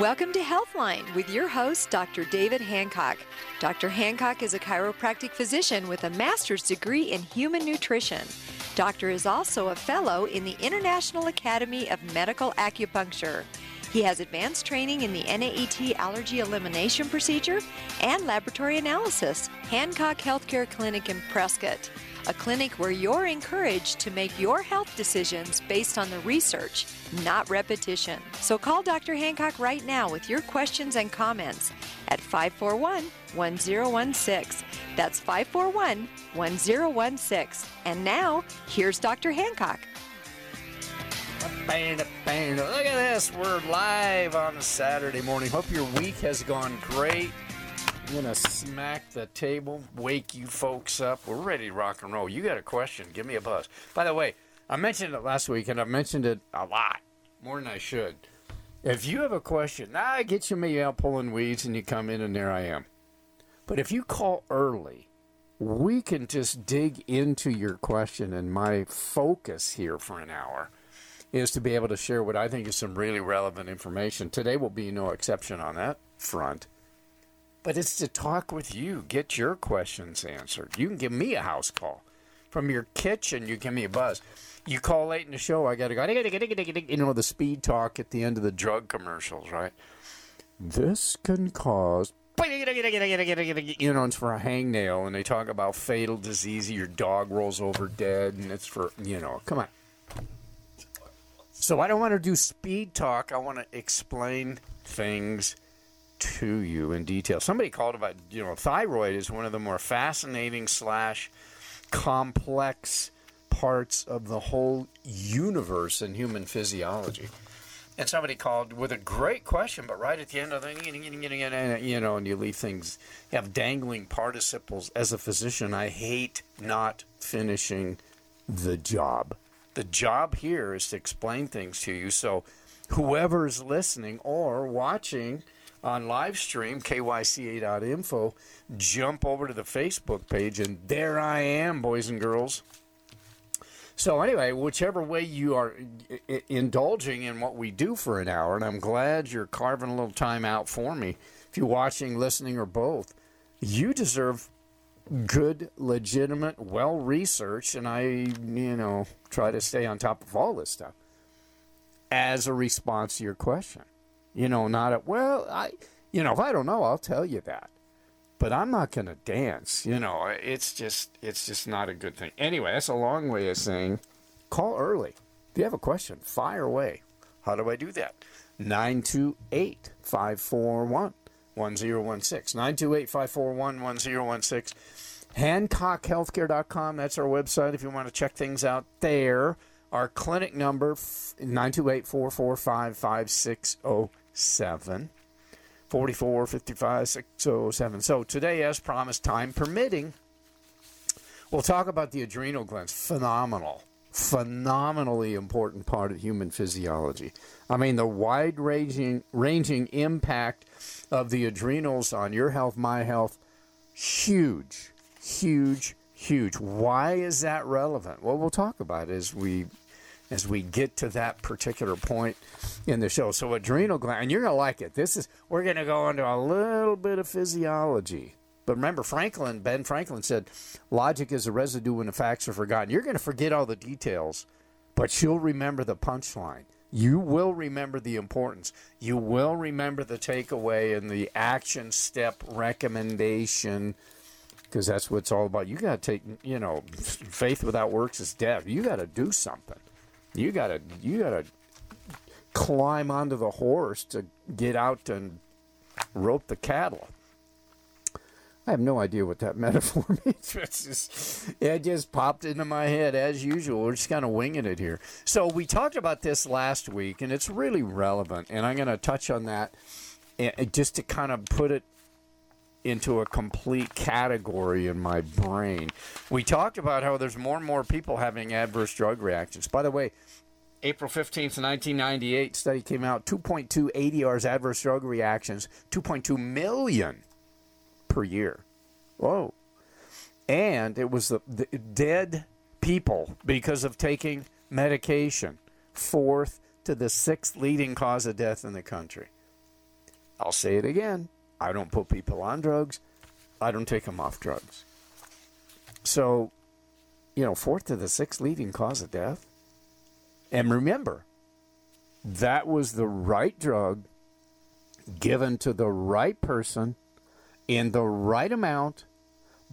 Welcome to Healthline with your host, Dr. David Hancock. Dr. Hancock is a chiropractic physician with a master's degree in human nutrition. Doctor is also a fellow in the International Academy of Medical Acupuncture. He has advanced training in the NAET allergy elimination procedure and laboratory analysis. Hancock Healthcare Clinic in Prescott a clinic where you're encouraged to make your health decisions based on the research, not repetition. So call Dr. Hancock right now with your questions and comments at 541 1016. That's 541 1016. And now, here's Dr. Hancock. Look at this. We're live on a Saturday morning. Hope your week has gone great. I'm gonna smack the table, wake you folks up. We're ready to rock and roll. You got a question? Give me a buzz. By the way, I mentioned it last week, and I've mentioned it a lot more than I should. If you have a question, I get you maybe out pulling weeds, and you come in, and there I am. But if you call early, we can just dig into your question, and my focus here for an hour is to be able to share what I think is some really relevant information. Today will be no exception on that front. But it's to talk with you, get your questions answered. You can give me a house call from your kitchen. You give me a buzz. You call late in the show. I got to go. You know the speed talk at the end of the drug commercials, right? This can cause. You know, it's for a hangnail, and they talk about fatal disease. Your dog rolls over dead, and it's for you know. Come on. So I don't want to do speed talk. I want to explain things to you in detail. Somebody called about, you know, thyroid is one of the more fascinating slash complex parts of the whole universe in human physiology. And somebody called with a great question, but right at the end of the, you know, and you leave things, you have dangling participles. As a physician, I hate not finishing the job. The job here is to explain things to you. So whoever's listening or watching, on live stream, kyca.info, jump over to the Facebook page, and there I am, boys and girls. So, anyway, whichever way you are indulging in what we do for an hour, and I'm glad you're carving a little time out for me, if you're watching, listening, or both, you deserve good, legitimate, well researched, and I, you know, try to stay on top of all this stuff as a response to your question. You know, not at, well, I, you know, if I don't know, I'll tell you that. But I'm not going to dance. You know, it's just, it's just not a good thing. Anyway, that's a long way of saying call early. If you have a question, fire away. How do I do that? 928 541 1016. 928 541 1016. HancockHealthcare.com. That's our website if you want to check things out there. Our clinic number, 928 445 5607. 44 55 607. So today, as promised, time permitting, we'll talk about the adrenal glands. Phenomenal, phenomenally important part of human physiology. I mean, the wide ranging, ranging impact of the adrenals on your health, my health, huge, huge, huge. Why is that relevant? Well, we'll talk about it as we as we get to that particular point in the show. So adrenal gland, and you're to like it. This is we're to go into a little bit of physiology. But remember, Franklin, Ben Franklin said, logic is a residue when the facts are forgotten. You're going to forget all the details, but you'll remember the punchline. You will remember the importance. You will remember the takeaway and the action step recommendation because that's what it's all about. You got to take, you know, faith without works is death. You got to do something. You gotta you gotta climb onto the horse to get out and rope the cattle. I have no idea what that metaphor means. It's just, it just popped into my head as usual. We're just kind of winging it here. So we talked about this last week, and it's really relevant. And I'm going to touch on that eh, eh, just to kind of put it into a complete category in my brain. We talked about how there's more and more people having adverse drug reactions. By the way, April 15th, 1998, study came out 2.2 ADRs adverse drug reactions, 2.2 million per year. Whoa. And it was the, the dead people because of taking medication. Fourth to the sixth leading cause of death in the country. I'll say it again. I don't put people on drugs. I don't take them off drugs. So, you know, fourth to the sixth leading cause of death. And remember, that was the right drug given to the right person in the right amount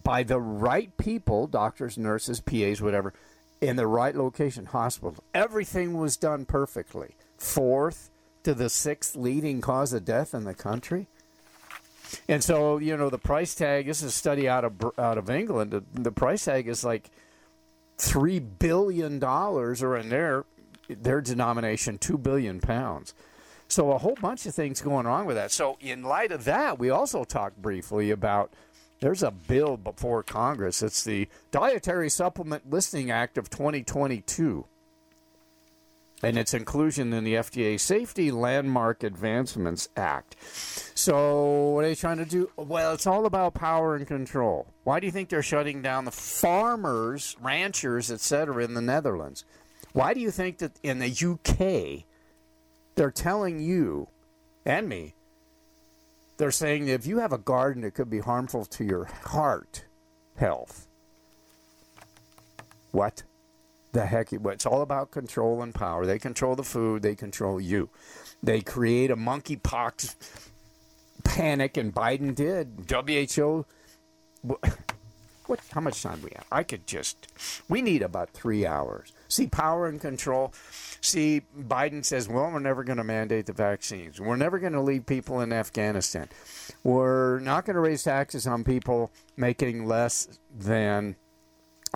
by the right people doctors, nurses, PAs, whatever in the right location, hospital. Everything was done perfectly. Fourth to the sixth leading cause of death in the country. And so, you know, the price tag. This is a study out of out of England. The, price tag is like three billion dollars, or in their their denomination, two billion pounds. So a whole bunch of things going wrong with that. So in light of that, we also talked briefly about there's a bill before Congress. It's the Dietary Supplement Listing Act of 2022 and its inclusion in the FDA Safety Landmark Advancements Act. So, what are they trying to do? Well, it's all about power and control. Why do you think they're shutting down the farmers, ranchers, etc. in the Netherlands? Why do you think that in the UK they're telling you and me they're saying if you have a garden, it could be harmful to your heart health. What the heck? It's all about control and power. They control the food, they control you. They create a monkeypox panic, and Biden did. WHO. What? How much time we have? I could just. We need about three hours. See, power and control. See, Biden says, well, we're never going to mandate the vaccines. We're never going to leave people in Afghanistan. We're not going to raise taxes on people making less than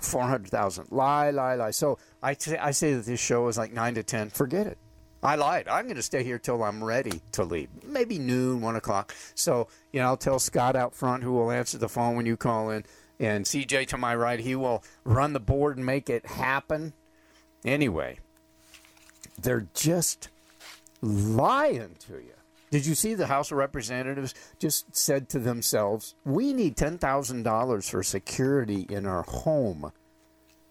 400,000. Lie, lie, lie. So I, t- I say that this show is like 9 to 10. Forget it. I lied. I'm going to stay here till I'm ready to leave. Maybe noon, 1 o'clock. So, you know, I'll tell Scott out front who will answer the phone when you call in. And CJ to my right, he will run the board and make it happen. Anyway, they're just lying to you. Did you see the House of Representatives just said to themselves, we need $10,000 for security in our home.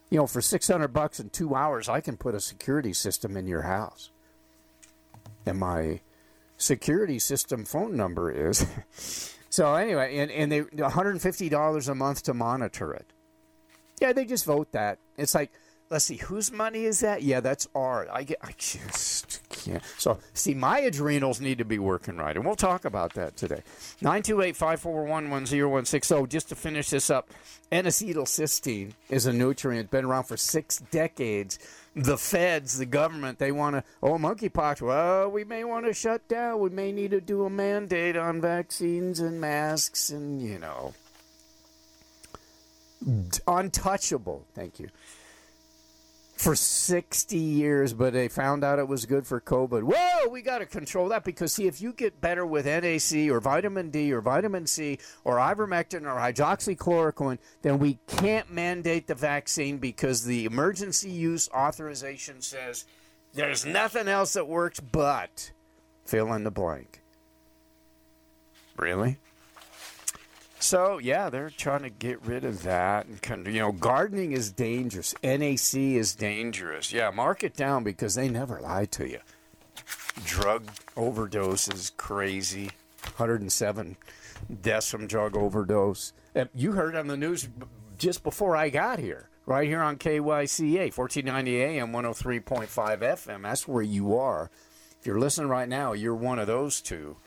You know, for 600 bucks in 2 hours I can put a security system in your house. And my security system phone number is So anyway, and and they $150 a month to monitor it. Yeah, they just vote that. It's like let's see, whose money is that? Yeah, that's art. I get, I just can't. So, see, my adrenals need to be working right, and we'll talk about that today. 928 541 1016. Just to finish this up, N acetylcysteine is a nutrient, been around for six decades. The feds, the government, they want to, oh, monkeypox, well, we may want to shut down. We may need to do a mandate on vaccines and masks and, you know, untouchable. Thank you for 60 years, but they found out it was good for COVID. Whoa, we got to control that because, see, if you get better with NAC or vitamin D or vitamin C or ivermectin or hydroxychloroquine, then we can't mandate the vaccine because the emergency use authorization says there's nothing else that works but fill in the blank. Really? So yeah, they're trying to get rid of that, and you know, gardening is dangerous. NAC is dangerous. Yeah, mark it down because they never lie to you. Drug overdose is crazy. 107 deaths from drug overdose. You heard on the news just before I got here, right here on KYCA, 1490 AM, 103.5 FM. That's where you are. If you're listening right now, you're one of those two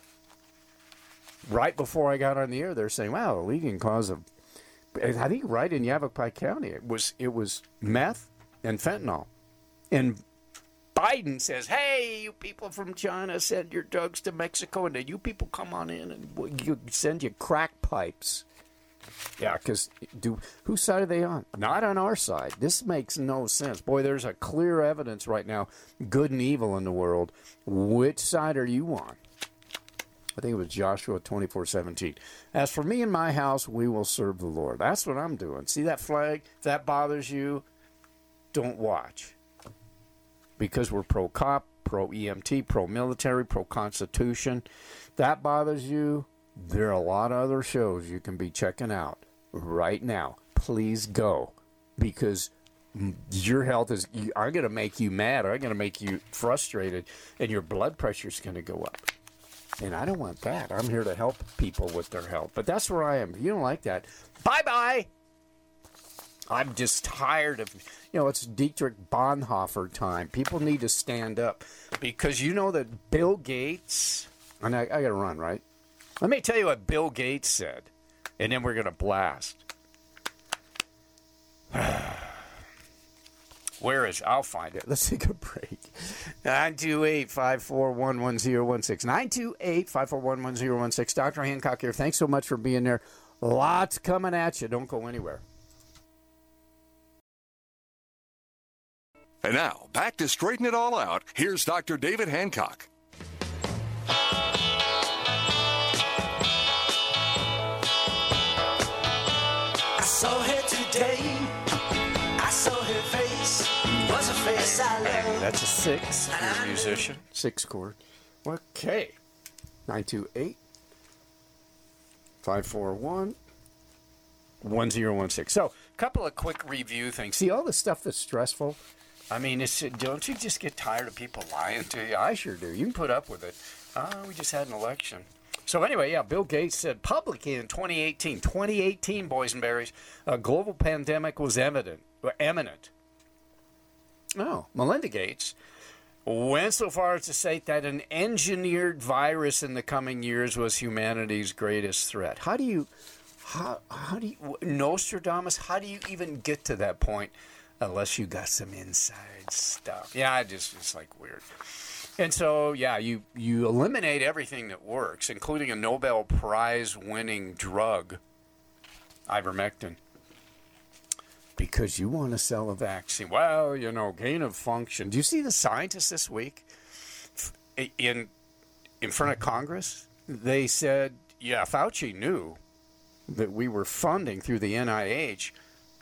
right before I got on the air, they're saying, "Wow, the leading cause of," I think right in Yavapai County, it was it was meth and fentanyl, and Biden says, "Hey, you people from China, send your drugs to Mexico, and then you people come on in and you send you crack pipes." Yeah, because do whose side are they on? Not on our side. This makes no sense. Boy, there's a clear evidence right now, good and evil in the world. Which side are you on? I think it was Joshua 24 17. As for me and my house, we will serve the Lord. That's what I'm doing. See that flag? If that bothers you, don't watch. Because we're pro cop, pro EMT, pro military, pro constitution. That bothers you, there are a lot of other shows you can be checking out. right now. Please go because your health is I'm going to make you mad. I'm going to make you frustrated and your blood pressure is going to go up. And I don't want that. I'm here to help people with their health. But that's where I am. If you don't like that, bye-bye. I'm just tired of, you know, it's Dietrich Bonhoeffer time. People need to stand up because you know that Bill Gates, and I, I got to run, right? Let me tell you what Bill Gates said, and then we're going to blast. Where is I'll find it. Let's take a break. 928 541 1016. 928 541 1016. Dr. Hancock here. Thanks so much for being there. Lots coming at you. Don't go anywhere. And now, back to straighten it all out. Here's Dr. David Hancock. Was a face I loved. That's a six. You're a musician. Six chord. Okay. 928 541 1016. So, a couple of quick review things. See, all the stuff that's stressful. I mean, it's, don't you just get tired of people lying to you? I sure do. You can put up with it. Uh, we just had an election. So anyway, yeah, Bill Gates said publicly in 2018, 2018, boys and berries, a global pandemic was evident, imminent. Oh, Melinda Gates went so far as to say that an engineered virus in the coming years was humanity's greatest threat. How do you, how, how do you, Nostradamus, how do you even get to that point unless you got some inside stuff? Yeah, I just, it's like weird. And so, yeah, you, you eliminate everything that works, including a Nobel Prize winning drug, ivermectin because you want to sell a vaccine. Well, you know, gain of function. Do you see the scientists this week in in front of Congress? They said, yeah, Fauci knew that we were funding through the NIH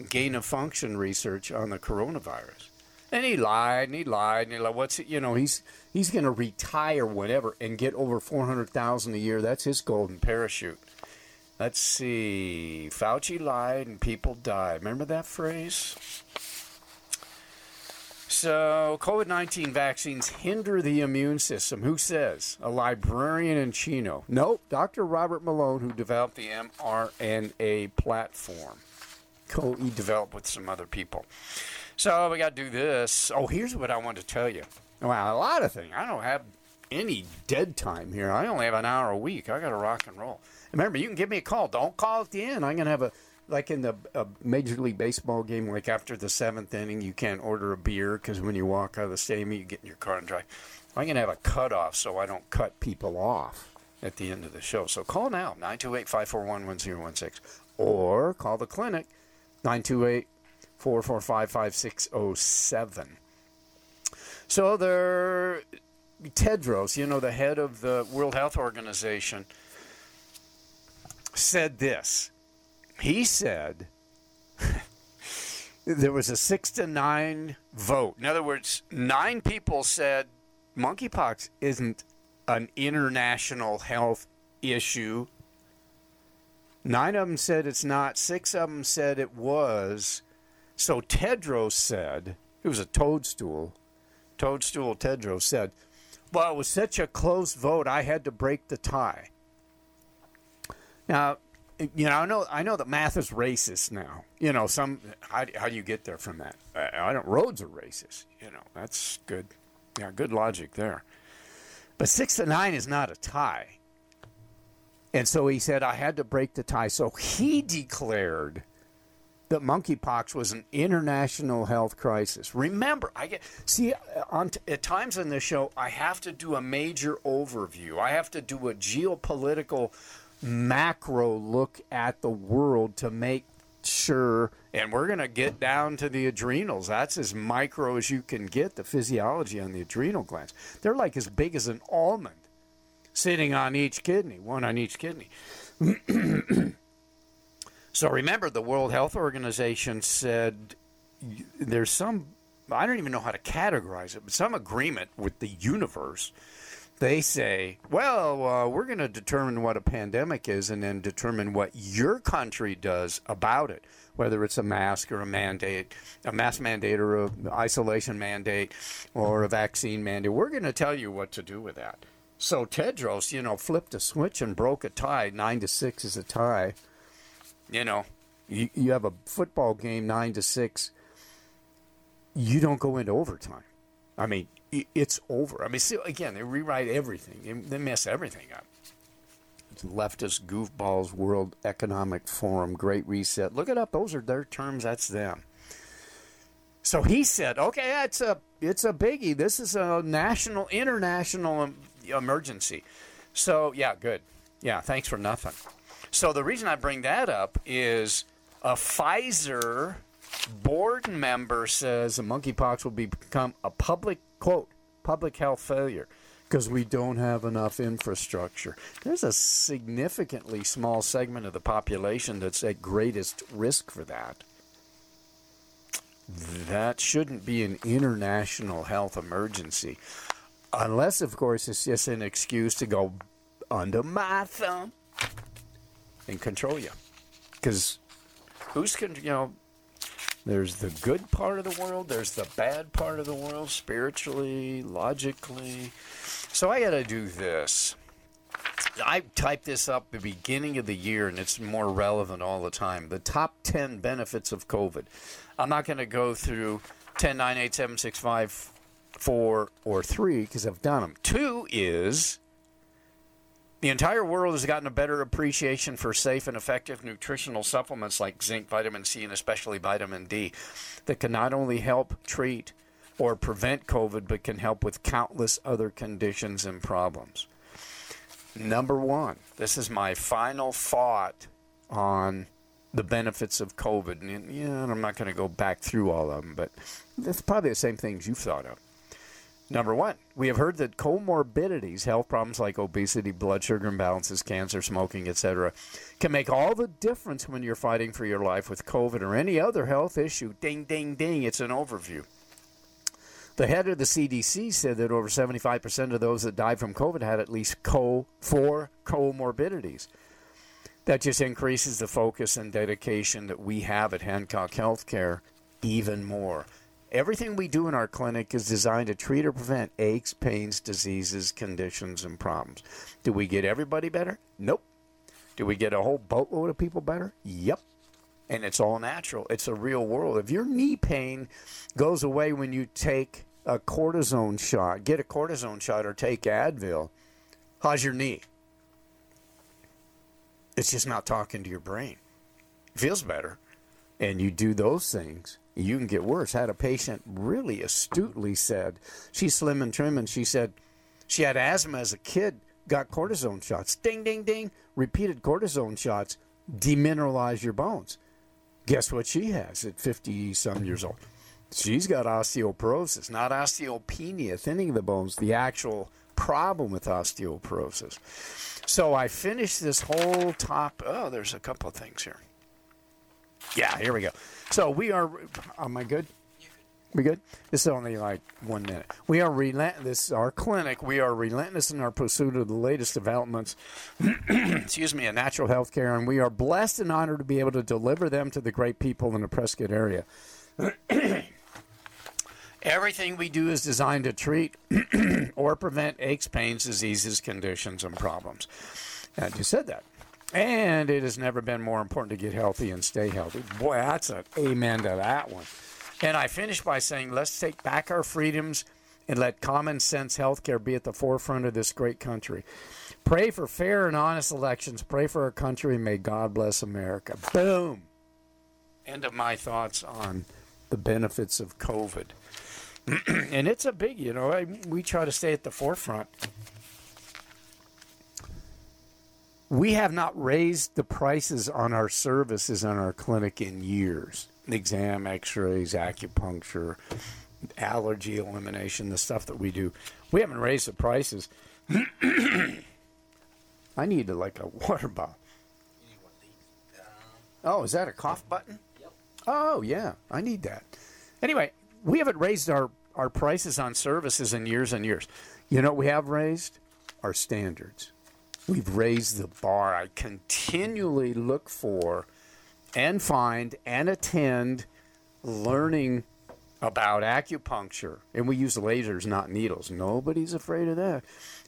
gain of function research on the coronavirus. And he lied and he lied and he lied. What's it, you know, he's he's going to retire whatever and get over 400,000 a year. That's his golden parachute. Let's see. Fauci lied and people died. Remember that phrase? So, COVID 19 vaccines hinder the immune system. Who says? A librarian in Chino. Nope, Dr. Robert Malone, who developed the mRNA platform. Co he developed with some other people. So, we got to do this. Oh, here's what I want to tell you. Wow, a lot of things. I don't have any dead time here. I only have an hour a week. I got to rock and roll. Remember, you can give me a call. Don't call at the end. I'm going to have a, like in the Major League Baseball game, like after the seventh inning, you can't order a beer because when you walk out of the stadium, you get in your car and drive. I'm going to have a cutoff so I don't cut people off at the end of the show. So call now, 928 541 1016, or call the clinic, 928 445 5607. So there, Tedros, you know, the head of the World Health Organization, said this. He said there was a six to nine vote. In other words, nine people said monkeypox isn't an international health issue. Nine of them said it's not. Six of them said it was. So Tedros said, it was a toadstool. Toadstool Tedros said, well, it was such a close vote, I had to break the tie. Now, you know, I know I know that math is racist now. You know, some how, how do you get there from that? I, I don't. Roads are racist. You know, that's good. Yeah, good logic there. But six to nine is not a tie. And so he said, I had to break the tie. So he declared that monkeypox was an international health crisis. Remember, I get see on at times in this show, I have to do a major overview. I have to do a geopolitical macro look at the world to make sure and we're going to get down to the adrenals. That's as micro as you can get the physiology on the adrenal glands. They're like as big as an almond sitting on each kidney one on each kidney. So remember the world health organization said there's some i don't even know how to categorize it but some agreement with the universe They say, well, uh, we're going to determine what a pandemic is and then determine what your country does about it, whether it's a mask or a mandate, a mask mandate or an isolation mandate or a vaccine mandate. We're going to tell you what to do with that. So Tedros, you know, flipped a switch and broke a tie. Nine to six is a tie. You know, you, you have a football game nine to six. You don't go into overtime. I mean, it's over. I mean, see, again, they rewrite everything. They, mess everything up. It's Leftist goofballs, World Economic Forum, Great Reset. Look it up. Those are their terms. That's them. So he said, "Okay, it's a it's a biggie. This is a national, international emergency." So yeah, good. Yeah, thanks for nothing. So the reason I bring that up is a Pfizer board member says monkeypox will become a public quote public health failure because we don't have enough infrastructure. There's a significantly small segment of the population that's at greatest risk for that. That shouldn't be an international health emergency. Unless, of course, it's just an excuse to go under my thumb and control you. Because who's, con- you know, there's the good part of the world, there's the bad part of the world, spiritually, logically. So I got to do this. I typed this up the beginning of the year, and it's more relevant all the time. The top 10 benefits of COVID. I'm not going to go through 10, 9, 8, 7, 6, 5, 4, or 3 because I've done them. Two is the entire world has gotten a better appreciation for safe and effective nutritional supplements like zinc, vitamin C, and especially vitamin D that can not only help treat or prevent COVID, but can help with countless other conditions and problems. Number one, this is my final thought on the benefits of COVID. And I'm not going to go back through all of them, but it's probably the same things you've thought of. Number one, we have heard that comorbidities, health problems like obesity, blood sugar imbalances, cancer, smoking, etc., can make all the difference when you're fighting for your life with COVID or any other health issue. Ding, ding, ding. It's an overview. The head of the CDC said that over 75% of those that died from COVID had at least co- four comorbidities. That just increases the focus and dedication that we have at Hancock Healthcare even more. Everything we do in our clinic is designed to treat or prevent aches, pains, diseases, conditions, and problems. Do we get everybody better? Nope. Do we get a whole boatload of people better? Yep. And it's all natural. It's a real world. If your knee pain goes away when you take a cortisone shot, get a cortisone shot or take Advil, how's your knee? It's just not talking to your brain. It feels better. And you do those things, you can get worse. had a patient really astutely said, she's slim and trim, and she said she had asthma as a kid, got cortisone shots. Ding, ding, ding. Repeated cortisone shots demineralize your bones. Guess what she has at 50 some years old? She's got osteoporosis, not osteopenia, thinning of the bones, the actual problem with osteoporosis. So I finished this whole top. Oh, there's a couple of things here. Yeah, here we go. So we are. Am I good? We good? This is only like one minute. We are relentless. Our clinic. We are relentless in our pursuit of the latest developments. excuse me, in natural health care, and we are blessed and honored to be able to deliver them to the great people in the Prescott area. Everything we do is designed to treat or prevent aches, pains, diseases, conditions, and problems. And you said that. And it has never been more important to get healthy and stay healthy. Boy, that's an amen to that one. And I finish by saying, let's take back our freedoms and let common sense healthcare be at the forefront of this great country. Pray for fair and honest elections. Pray for our country, may God bless America. Boom. End of my thoughts on the benefits of COVID. and it's a big, you know, we try to stay at the forefront. We have not raised the prices on our services in our clinic in years. Exam, x-rays, acupuncture, allergy elimination, the stuff that we do. We haven't raised the prices. I need like a water bottle. Oh, is that a cough button? Yep. Oh, yeah, I need that. Anyway, we haven't raised our, our prices on services in years and years. You know what we have raised? our standards. We've raised the bar. I continually look for and find and attend learning about acupuncture. And we use lasers, not needles. Nobody's afraid of that.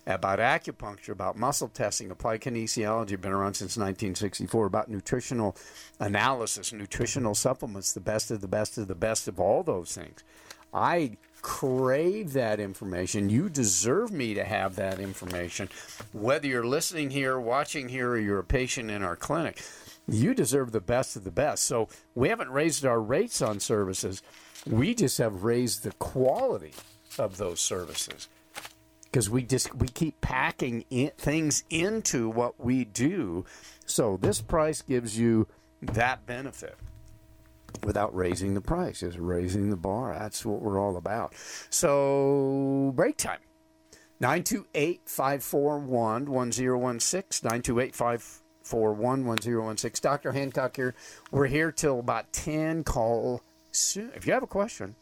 About acupuncture, about muscle testing, applied kinesiology, been around since 1964, about nutritional analysis, nutritional supplements, the best of the best of the best of all those things. I crave that information. You deserve me to have that information. Whether you're listening here, watching here, or you're a patient in our clinic, you deserve the best of the best. So we haven't raised our rates on services. We just have raised the quality of those services because we just we keep packing in, things into what we do. So this price gives you that benefit without raising the price, just raising the bar. That's what we're all about. So break time. 928 541 1016. 928 541 1016. Dr. Hancock here. We're here till about 10. Call soon. If you have a question,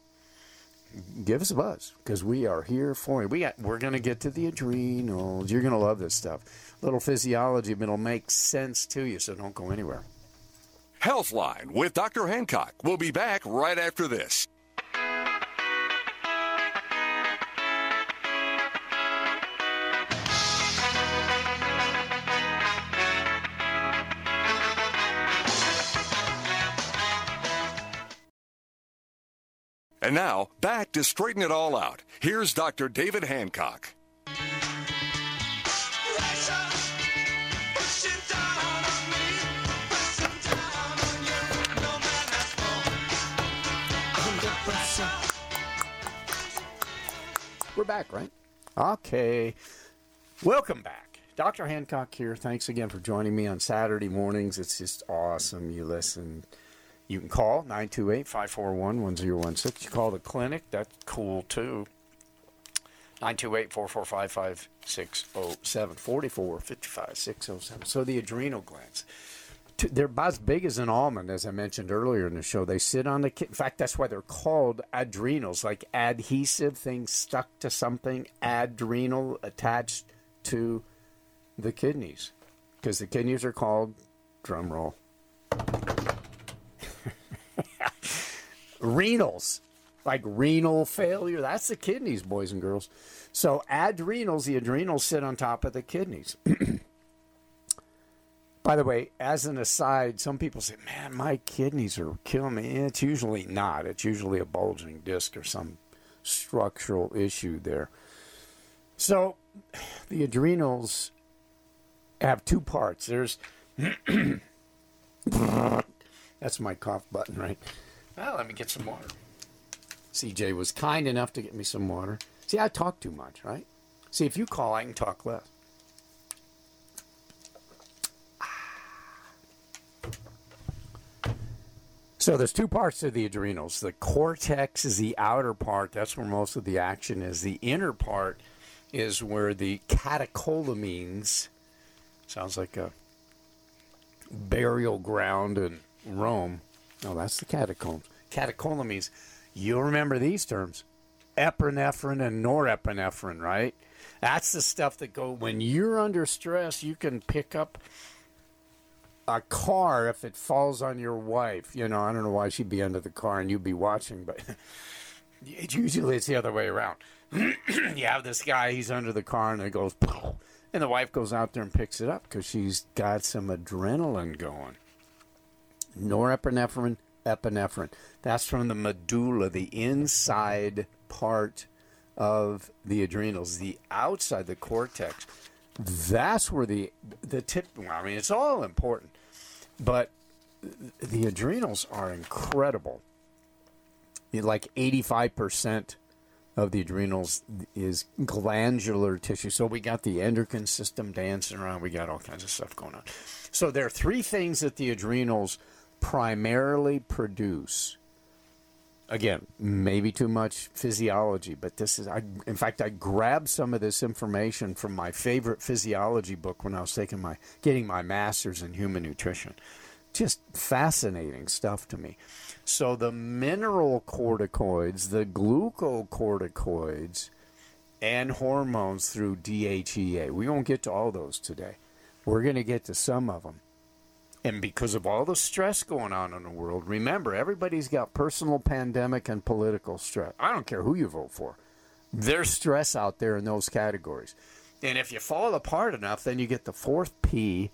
give us a buzz because we are here for you. We got, we're going to get to the adrenals. You're going to love this stuff. Little physiology, but it'll make sense to you, so don't go anywhere. Healthline with Dr. Hancock. We'll be back right after this. And now, back to straighten it all out. Here's Dr. David Hancock. We're back, right? Okay. Welcome back. Dr. Hancock here. Thanks again for joining me on Saturday mornings. It's just awesome. You listen. You can call 928 541 1016. You call the clinic. That's cool too. 928 445 5607 44 55 607. So the adrenal glands. They're about as big as an almond, as I mentioned earlier in the show. They sit on the. In fact, that's why they're called adrenals, like adhesive things stuck to something. Adrenal attached to the kidneys, because the kidneys are called. Drum roll. renals, like renal failure. That's the kidneys, boys and girls. So adrenals, the adrenals sit on top of the kidneys. By the way, as an aside, some people say, "Man, my kidneys are killing me." It's usually not. It's usually a bulging disc or some structural issue there. So, the adrenals have two parts. There's that's my cough button, right? Well, let me get some water. CJ was kind enough to get me some water. See, I talk too much, right? See, if you call, I can talk less. So there's two parts to the adrenals. The cortex is the outer part. That's where most of the action is. The inner part is where the catecholamines sounds like a burial ground in Rome. No, that's the catacombs. Catecholamines. You'll remember these terms. Epinephrine and norepinephrine, right? That's the stuff that go when you're under stress, you can pick up a car if it falls on your wife. You know, I don't know why she'd be under the car and you'd be watching, but it's usually it's the other way around. you have this guy, he's under the car and it goes, and the wife goes out there and picks it up because she's got some adrenaline going. Norepinephrine, epinephrine. That's from the medulla, the inside part of the adrenals, the outside, the cortex. That's where the the tip. Well, I mean, it's all important, but the adrenals are incredible. Like eighty-five percent of the adrenals is glandular tissue. So we got the endocrine system dancing around. We got all kinds of stuff going on. So there are three things that the adrenals primarily produce. Again, maybe too much physiology, but this is. I, in fact, I grabbed some of this information from my favorite physiology book when I was taking my getting my master's in human nutrition. Just fascinating stuff to me. So the mineral corticoids, the glucocorticoids, and hormones through DHEA. We won't get to all those today. We're going to get to some of them. And because of all the stress going on in the world, remember, everybody's got personal pandemic and political stress. I don't care who you vote for. There's stress out there in those categories. And if you fall apart enough, then you get the fourth P,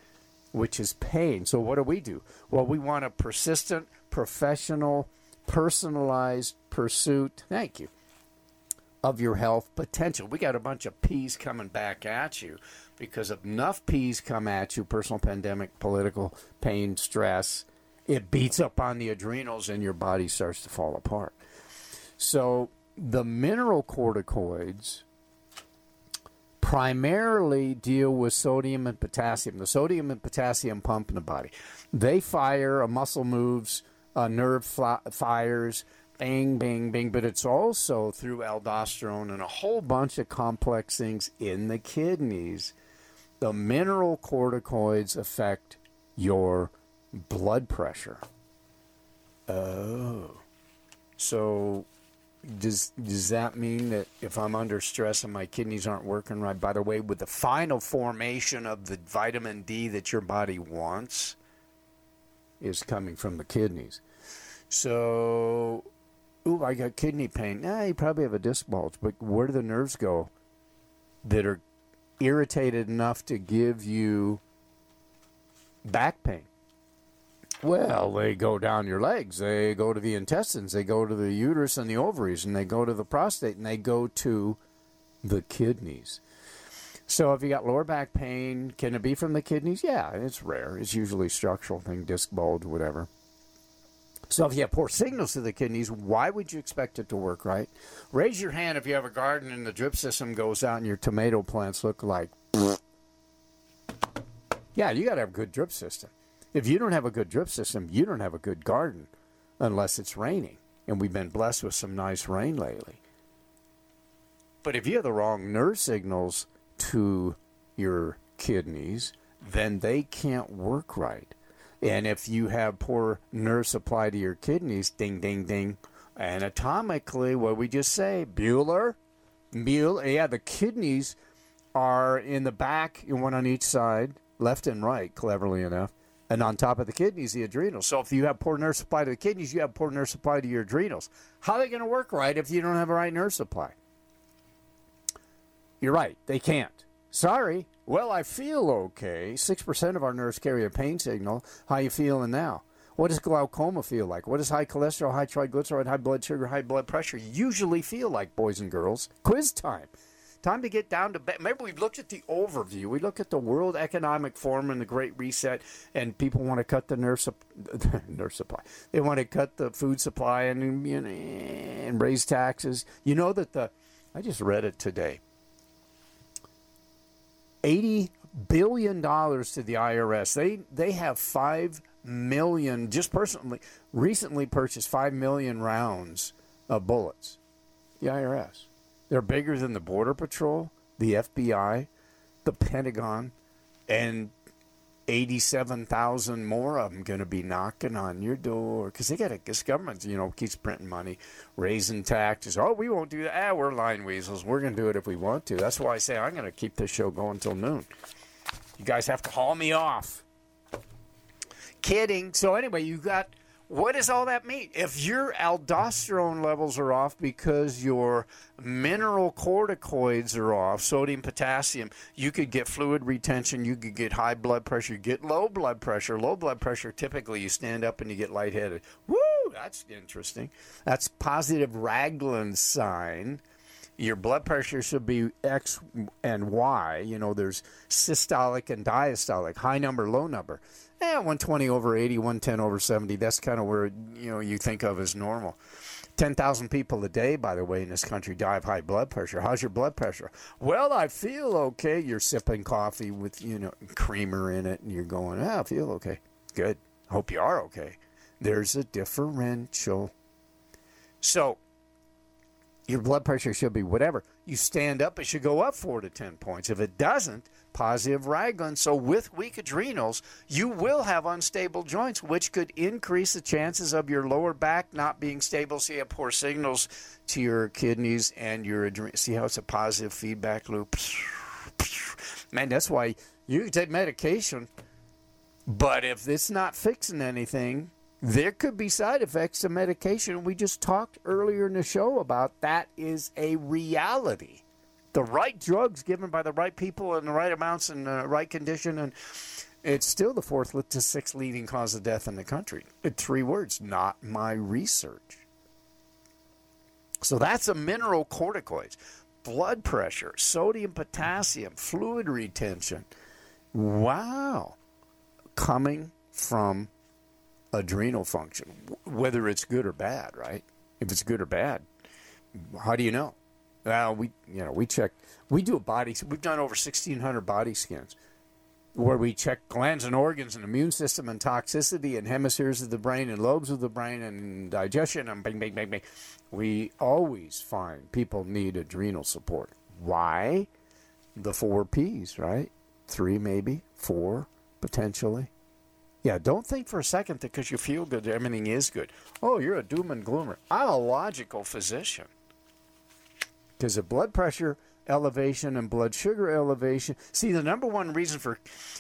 which is pain. So what do we do? Well, we want a persistent, professional, personalized pursuit. Thank you. Of your health potential. We got a bunch of P's coming back at you because enough P's come at you personal pandemic, political, pain, stress it beats up on the adrenals and your body starts to fall apart. So the mineral corticoids primarily deal with sodium and potassium. The sodium and potassium pump in the body. They fire, a muscle moves, a nerve fires, bang, bang, bang. But it's also through aldosterone and a whole bunch of complex things in the kidneys. The mineral corticoids affect your blood pressure. Oh. So does does that mean that if I'm under stress and my kidneys aren't working right, by the way, with the final formation of the vitamin D that your body wants is coming from the kidneys. So, ooh, I got kidney pain. Nah, you probably have a disc bulge, but where do the nerves go that are irritated enough to give you back pain? Well, they go down your legs. They go to the intestines. They go to the uterus and the ovaries, and they go to the prostate, and they go to the kidneys. So, if you got lower back pain, can it be from the kidneys? Yeah, it's rare. It's usually structural thing, disc bulge, whatever. So, if you have poor signals to the kidneys, why would you expect it to work right? Raise your hand if you have a garden and the drip system goes out and your tomato plants look like. Yeah, you got to have a good drip system. If you don't have a good drip system, you don't have a good garden unless it's raining. And we've been blessed with some nice rain lately. But if you have the wrong nerve signals to your kidneys, then they can't work right. And if you have poor nerve supply to your kidneys, ding, ding, ding, anatomically, what we just say, Bueller, Bueller, yeah, the kidneys are in the back, one on each side, left and right, cleverly enough. And on top of the kidneys, the adrenals. So if you have poor nerve supply to the kidneys, you have poor nerve supply to your adrenals. How are they going to work right if you don't have a right nerve supply? You're right, they can't. Sorry. Well, I feel okay. 6% of our nerves carry a pain signal. How you feeling now? What does glaucoma feel like? What does high cholesterol, high triglyceride, high blood sugar, high blood pressure usually feel like, boys and girls? Quiz time. Time to get down to bed. Remember, we've looked at the overview. We look at the World Economic Forum and the Great Reset, and people want to cut the nurse nurse supply. They want to cut the food supply and and raise taxes. You know that the I just read it today. Eighty billion dollars to the IRS. They they have five million just personally recently purchased five million rounds of bullets. The IRS. They're bigger than the Border Patrol, the FBI, the Pentagon, and 87,000 more of them going to be knocking on your door because they got this government, you know, keeps printing money, raising taxes. Oh, we won't do that. Ah, we're line weasels. We're going to do it if we want to. That's why I say I'm going to keep this show going till noon. You guys have to haul me off. Kidding. So anyway, you got what does all that mean? If your aldosterone levels are off because your mineral corticoids are off, sodium, potassium, you could get fluid retention, you could get high blood pressure, you get low blood pressure. Low blood pressure, typically you stand up and you get lightheaded. Woo, that's interesting. That's positive Ragland sign. Your blood pressure should be X and Y. You know, there's systolic and diastolic, high number, low number eh, 120 over 80, 110 over 70. That's kind of where you know you think of as normal. 10,000 people a day, by the way, in this country die of high blood pressure. How's your blood pressure? Well, I feel okay. You're sipping coffee with, you know, creamer in it, and you're going, ah, I feel okay. Good. Hope you are okay. There's a differential. So, your blood pressure should be whatever. You stand up, it should go up four to 10 points. If it doesn't, positive Ragland. So with weak adrenals, you will have unstable joints, which could increase the chances of your lower back not being stable. So you have poor signals to your kidneys and your adrenals. See how it's a positive feedback loop? Man, that's why you can take medication, but if it's not fixing anything, there could be side effects to medication. We just talked earlier in the show about that is a reality. The right drugs given by the right people in the right amounts and the right condition, and it's still the fourth to sixth leading cause of death in the country. In three words, not my research. So that's a mineralocorticoids, blood pressure, sodium, potassium, fluid retention. Wow. Coming from adrenal function, whether it's good or bad, right? If it's good or bad, how do you know? Well, we you know we check. We do a body. We've done over sixteen hundred body scans, where we check glands and organs and immune system and toxicity and hemispheres of the brain and lobes of the brain and digestion and bang bang bang bang. We always find people need adrenal support. Why? The four P's, right? Three maybe, four potentially. Yeah, don't think for a second that because you feel good, everything is good. Oh, you're a doom and gloomer. I'm a logical physician. Because of blood pressure elevation and blood sugar elevation. See, the number one reason for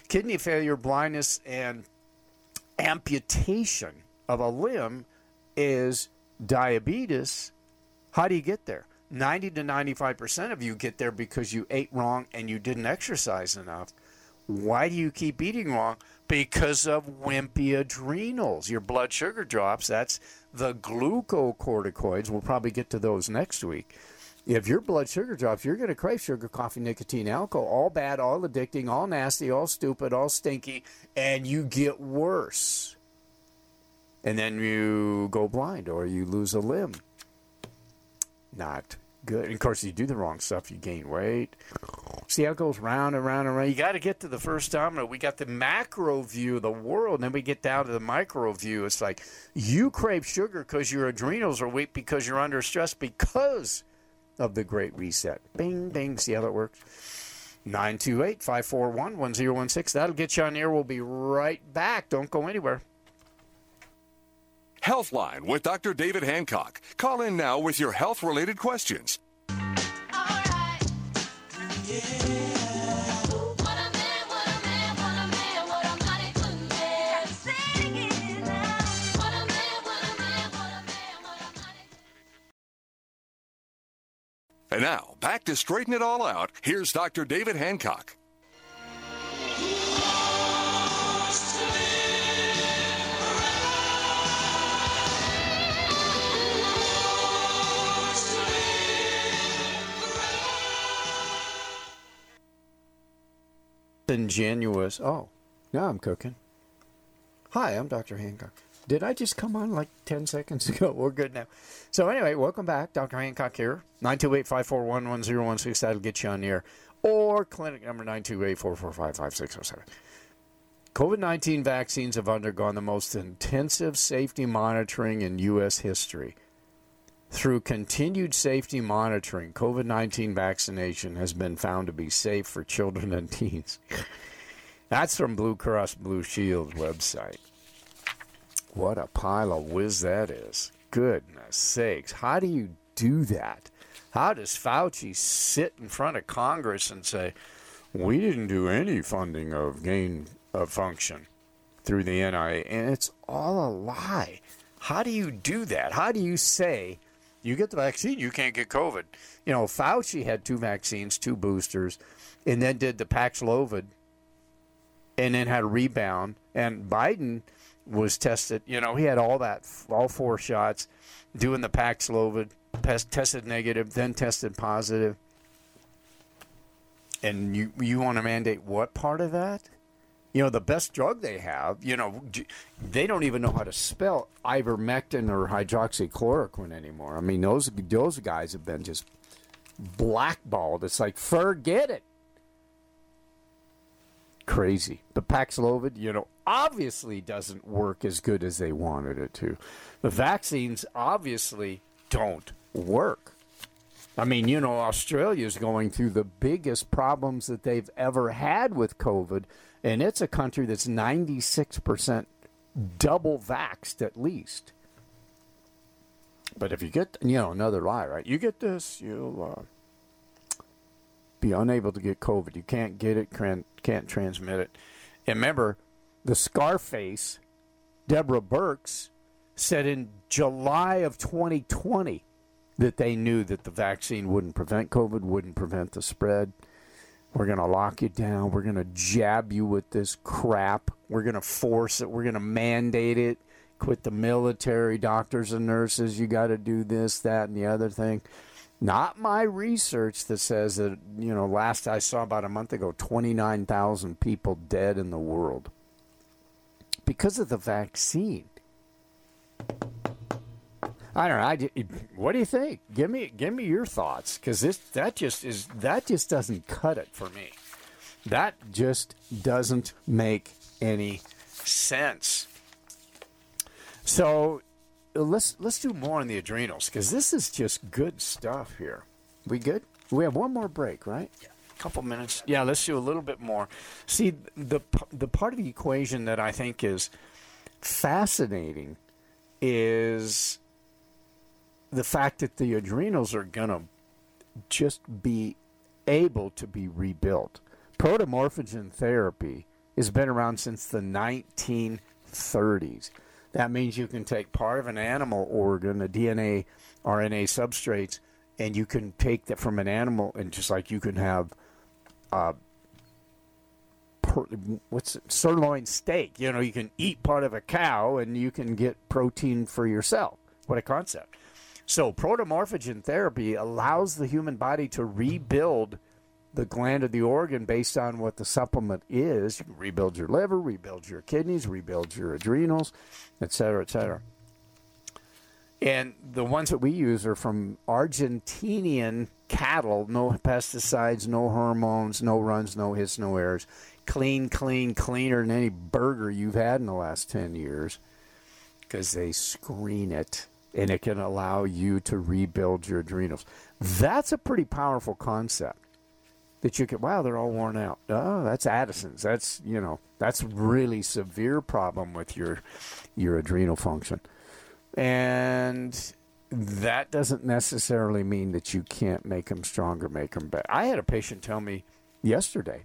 kidney failure, blindness, and amputation of a limb is diabetes. How do you get there? 90 to 95% of you get there because you ate wrong and you didn't exercise enough. Why do you keep eating wrong? Because of wimpy adrenals. Your blood sugar drops. That's the glucocorticoids. We'll probably get to those next week. If your blood sugar drops, you're going to crave sugar, coffee, nicotine, alcohol. All bad, all addicting, all nasty, all stupid, all stinky, and you get worse. And then you go blind or you lose a limb. Not good. And of course, you do the wrong stuff, you gain weight. See how it goes round and round and round. You got to get to the first domino. We got the macro view of the world, and then we get down to the micro view. It's like you crave sugar because your adrenals are weak because you're under stress because of the Great Reset. Bing, bing. See how that works? 928 541 1016. That'll get you on air. We'll be right back. Don't go anywhere. Healthline with Dr. David Hancock. Call in now with your health related questions. And now, back to straighten it all out. Here's Dr. David Hancock. Ingenuous. Oh, now I'm cooking. Hi, I'm Dr. Hancock. Did I just come on like 10 seconds ago? We're good now. So, anyway, welcome back. Dr. Hancock here. 928 541 1016. That'll get you on the air. Or clinic number 928 445 5607. COVID 19 vaccines have undergone the most intensive safety monitoring in U.S. history. Through continued safety monitoring, COVID 19 vaccination has been found to be safe for children and teens. That's from Blue Cross Blue Shield website. What a pile of whiz that is. Goodness sakes. How do you do that? How does Fauci sit in front of Congress and say, we didn't do any funding of gain of function through the NIA? And it's all a lie. How do you do that? How do you say you get the vaccine, you can't get COVID? You know, Fauci had two vaccines, two boosters, and then did the Paxlovid and then had a rebound. And Biden was tested. You know, he had all that, all four shots, doing the Paxlovid, tested negative, then tested positive. And you you want to mandate what part of that? You know, the best drug they have, you know, they don't even know how to spell ivermectin or hydroxychloroquine anymore. I mean, those those guys have been just blackballed. It's like forget it crazy. The Paxlovid, you know, obviously doesn't work as good as they wanted it to. The vaccines obviously don't work. I mean, you know, Australia's going through the biggest problems that they've ever had with COVID, and it's a country that's 96% double vaxxed at least. But if you get, you know, another lie, right? You get this, you'll uh, be unable to get COVID. You can't get it, can't, can't transmit it. And remember, the Scarface, Deborah Birx, said in July of 2020 that they knew that the vaccine wouldn't prevent COVID, wouldn't prevent the spread. We're going to lock you down. We're going to jab you with this crap. We're going to force it. We're going to mandate it. Quit the military, doctors and nurses. You got to do this, that, and the other thing. Not my research that says that, you know, last I saw about a month ago, 29,000 people dead in the world because of the vaccine. I don't know. I, what do you think? Give me give me your thoughts because this that just is that just doesn't cut it for me. That just doesn't make any sense. So let's let's do more on the adrenals because this is just good stuff here. We good? We have one more break, right? Couple minutes. Yeah, let's do a little bit more. See the the part of the equation that I think is fascinating is the fact that the adrenals are going to just be able to be rebuilt. Protomorphogen therapy has been around since the 1930s. That means you can take part of an animal organ, a DNA, RNA substrates, and you can take that from an animal, and just like you can have, uh, per, what's it, sirloin steak. You know, you can eat part of a cow, and you can get protein for yourself. What a concept! So, protomorphogen therapy allows the human body to rebuild the gland or the organ based on what the supplement is. You can rebuild your liver, rebuild your kidneys, rebuild your adrenals, et cetera, et cetera. And the ones that we use are from Argentinian cattle, no pesticides, no hormones, no runs, no hits, no errors. Clean, clean, cleaner than any burger you've had in the last 10 years because they screen it and it can allow you to rebuild your adrenals. That's a pretty powerful concept. That you can, wow, they're all worn out. Oh, that's Addison's. That's you know, that's really severe problem with your your adrenal function, and that doesn't necessarily mean that you can't make them stronger, make them better. I had a patient tell me yesterday.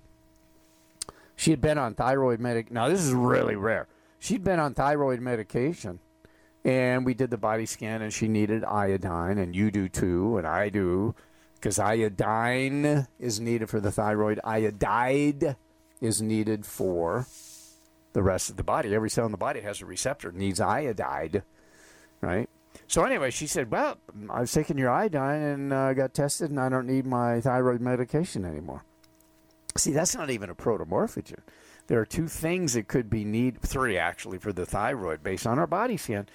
She had been on thyroid medic. Now this is really rare. She'd been on thyroid medication and we did the body scan, and she needed iodine, and you do too, and I do, because iodine is needed for the thyroid. Iodide is needed for the rest of the body. Every cell in the body has a receptor, needs iodide, right? So anyway, she said, "Well, I was taking your iodine and uh, got tested, and I don't need my thyroid medication anymore." See, that's not even a protomorphogen. There are two things that could be need, three actually, for the thyroid based on our body scan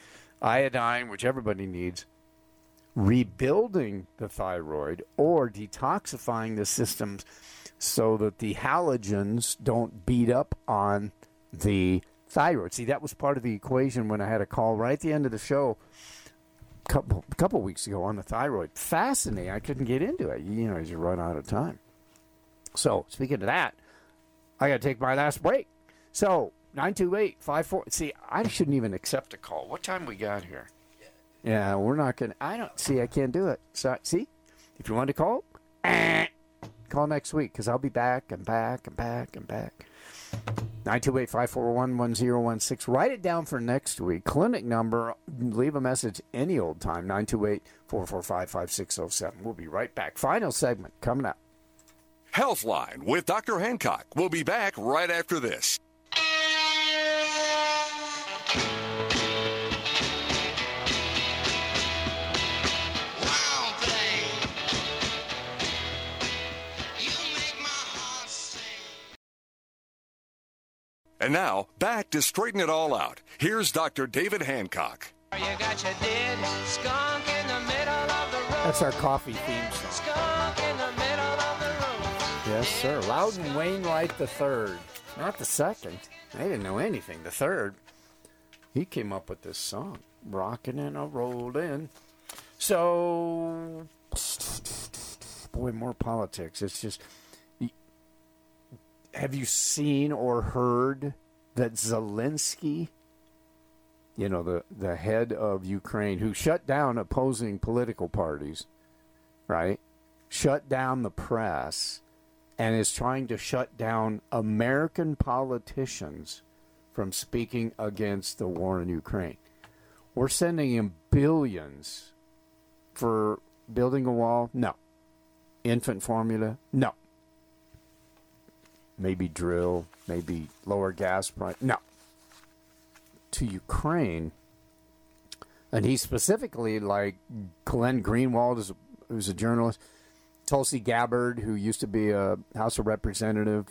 iodine, which everybody needs, rebuilding the thyroid, or detoxifying the systems so that the halogens don't beat up on the thyroid. See, that was part of the equation when I had a call right at the end of the show a couple, couple weeks ago on the thyroid. Fascinating. I couldn't get into it, you know, as you run out of time. So, speaking of that, I got to take my last break. So, 928 54. See, I shouldn't even accept a call. What time we got here? Yeah, we're not going to. I don't see, I can't do it. So, see, if you want to call, call next week because I'll be back and back and back and back. 928 541 1016. Write it down for next week. Clinic number, leave a message any old time 928 445 5607. We'll be right back. Final segment coming up. Healthline with Dr. Hancock. We'll be back right after this. And now, back to straighten it all out. Here's Dr. David Hancock. That's our coffee theme song. Yes, sir. Loudon Wainwright the third, not the second. I didn't know anything. The third, he came up with this song, "Rockin' and a Rollin'." So boy, more politics. It's just. Have you seen or heard that Zelensky, you know, the, the head of Ukraine, who shut down opposing political parties, right? Shut down the press and is trying to shut down American politicians from speaking against the war in Ukraine. We're sending him billions for building a wall? No. Infant formula? No. Maybe drill, maybe lower gas price? No. To Ukraine, and he specifically, like Glenn Greenwald, a, who's a journalist, Tulsi Gabbard, who used to be a House of Representative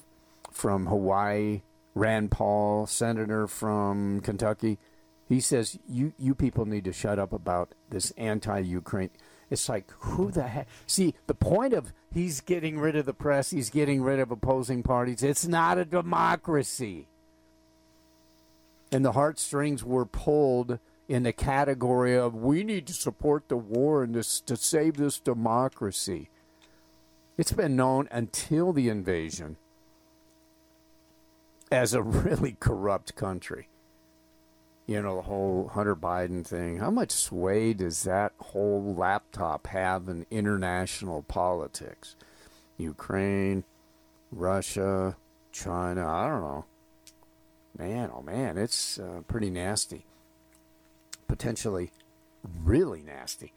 from Hawaii, Rand Paul, senator from Kentucky. He says you you people need to shut up about this anti-Ukraine. It's like who the heck? See, the point of he's getting rid of the press, he's getting rid of opposing parties. It's not a democracy. And the heartstrings were pulled in the category of we need to support the war and this to save this democracy. It's been known until the invasion as a really corrupt country. You know, the whole Hunter Biden thing. How much sway does that whole laptop have in international politics? Ukraine, Russia, China, I don't know. Man, oh man, it's uh, pretty nasty. Potentially really nasty.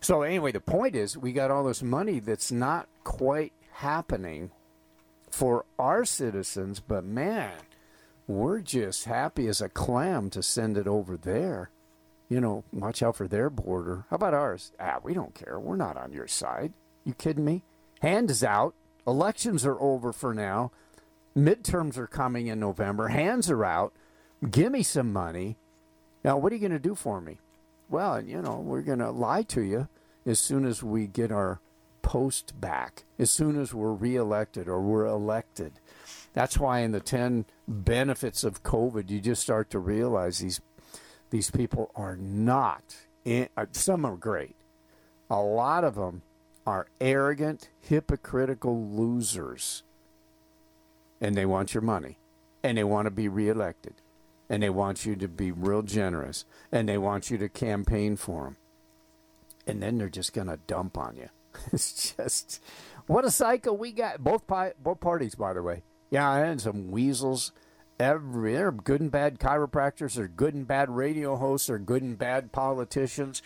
So, anyway, the point is we got all this money that's not quite happening for our citizens, but man, we're just happy as a clam to send it over there. You know, watch out for their border. How about ours? Ah, we don't care. We're not on your side. You kidding me? Hand is out. Elections are over for now. Midterms are coming in November. Hands are out. Give me some money. Now, what are you going to do for me? Well, you know, we're going to lie to you as soon as we get our post back, as soon as we're reelected or we're elected. That's why in the 10 benefits of COVID, you just start to realize these these people are not in, uh, some are great. A lot of them are arrogant, hypocritical losers. And they want your money. And they want to be reelected. And they want you to be real generous. And they want you to campaign for them. And then they're just going to dump on you. it's just what a cycle we got. Both both parties, by the way. Yeah, and some weasels. Every they're good and bad chiropractors. They're good and bad radio hosts. They're good and bad politicians.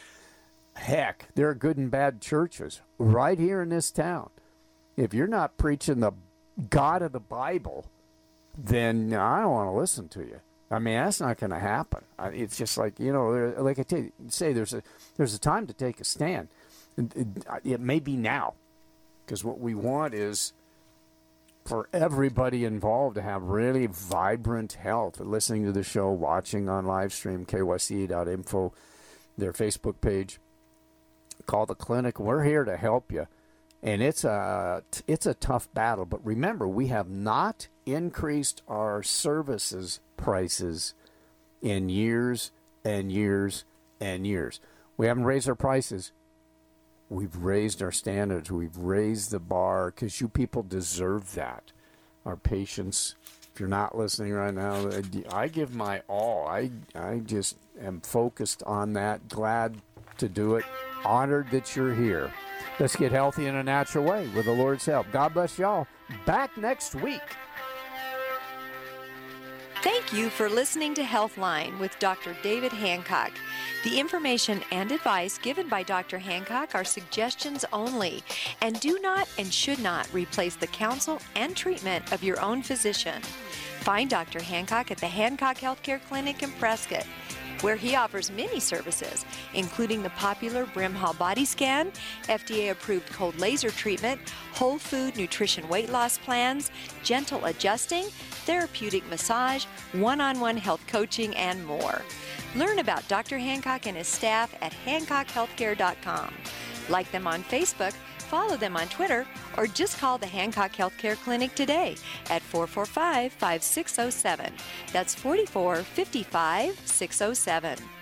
Heck, there are good and bad churches right here in this town. If you're not preaching the God of the Bible, then I don't want to listen to you. I mean, that's not going to happen. It's just like you know, like I say there's a there's a time to take a stand. It may be now, because what we want is for everybody involved to have really vibrant health. Listening to the show, watching on live stream, kyc.info, their Facebook page. Call the clinic. We're here to help you. And it's a it's a tough battle, but remember we have not increased our services prices in years and years and years. We haven't raised our prices We've raised our standards. We've raised the bar because you people deserve that. Our patients. If you're not listening right now, I give my all. I I just am focused on that. Glad to do it. Honored that you're here. Let's get healthy in a natural way with the Lord's help. God bless y'all. Back next week. Thank you for listening to Healthline with Dr. David Hancock. The information and advice given by Dr. Hancock are suggestions only and do not and should not replace the counsel and treatment of your own physician. Find Dr. Hancock at the Hancock Healthcare Clinic in Prescott where he offers many services, including the popular Brimhall body scan, FDA approved cold laser treatment, whole food nutrition weight loss plans, gentle adjusting, therapeutic massage, one on one health coaching, and more. Learn about Dr. Hancock and his staff at hancockhealthcare.com. Like them on Facebook, follow them on Twitter, or just call the Hancock Healthcare Clinic today at 445 5607. That's 44 55 607.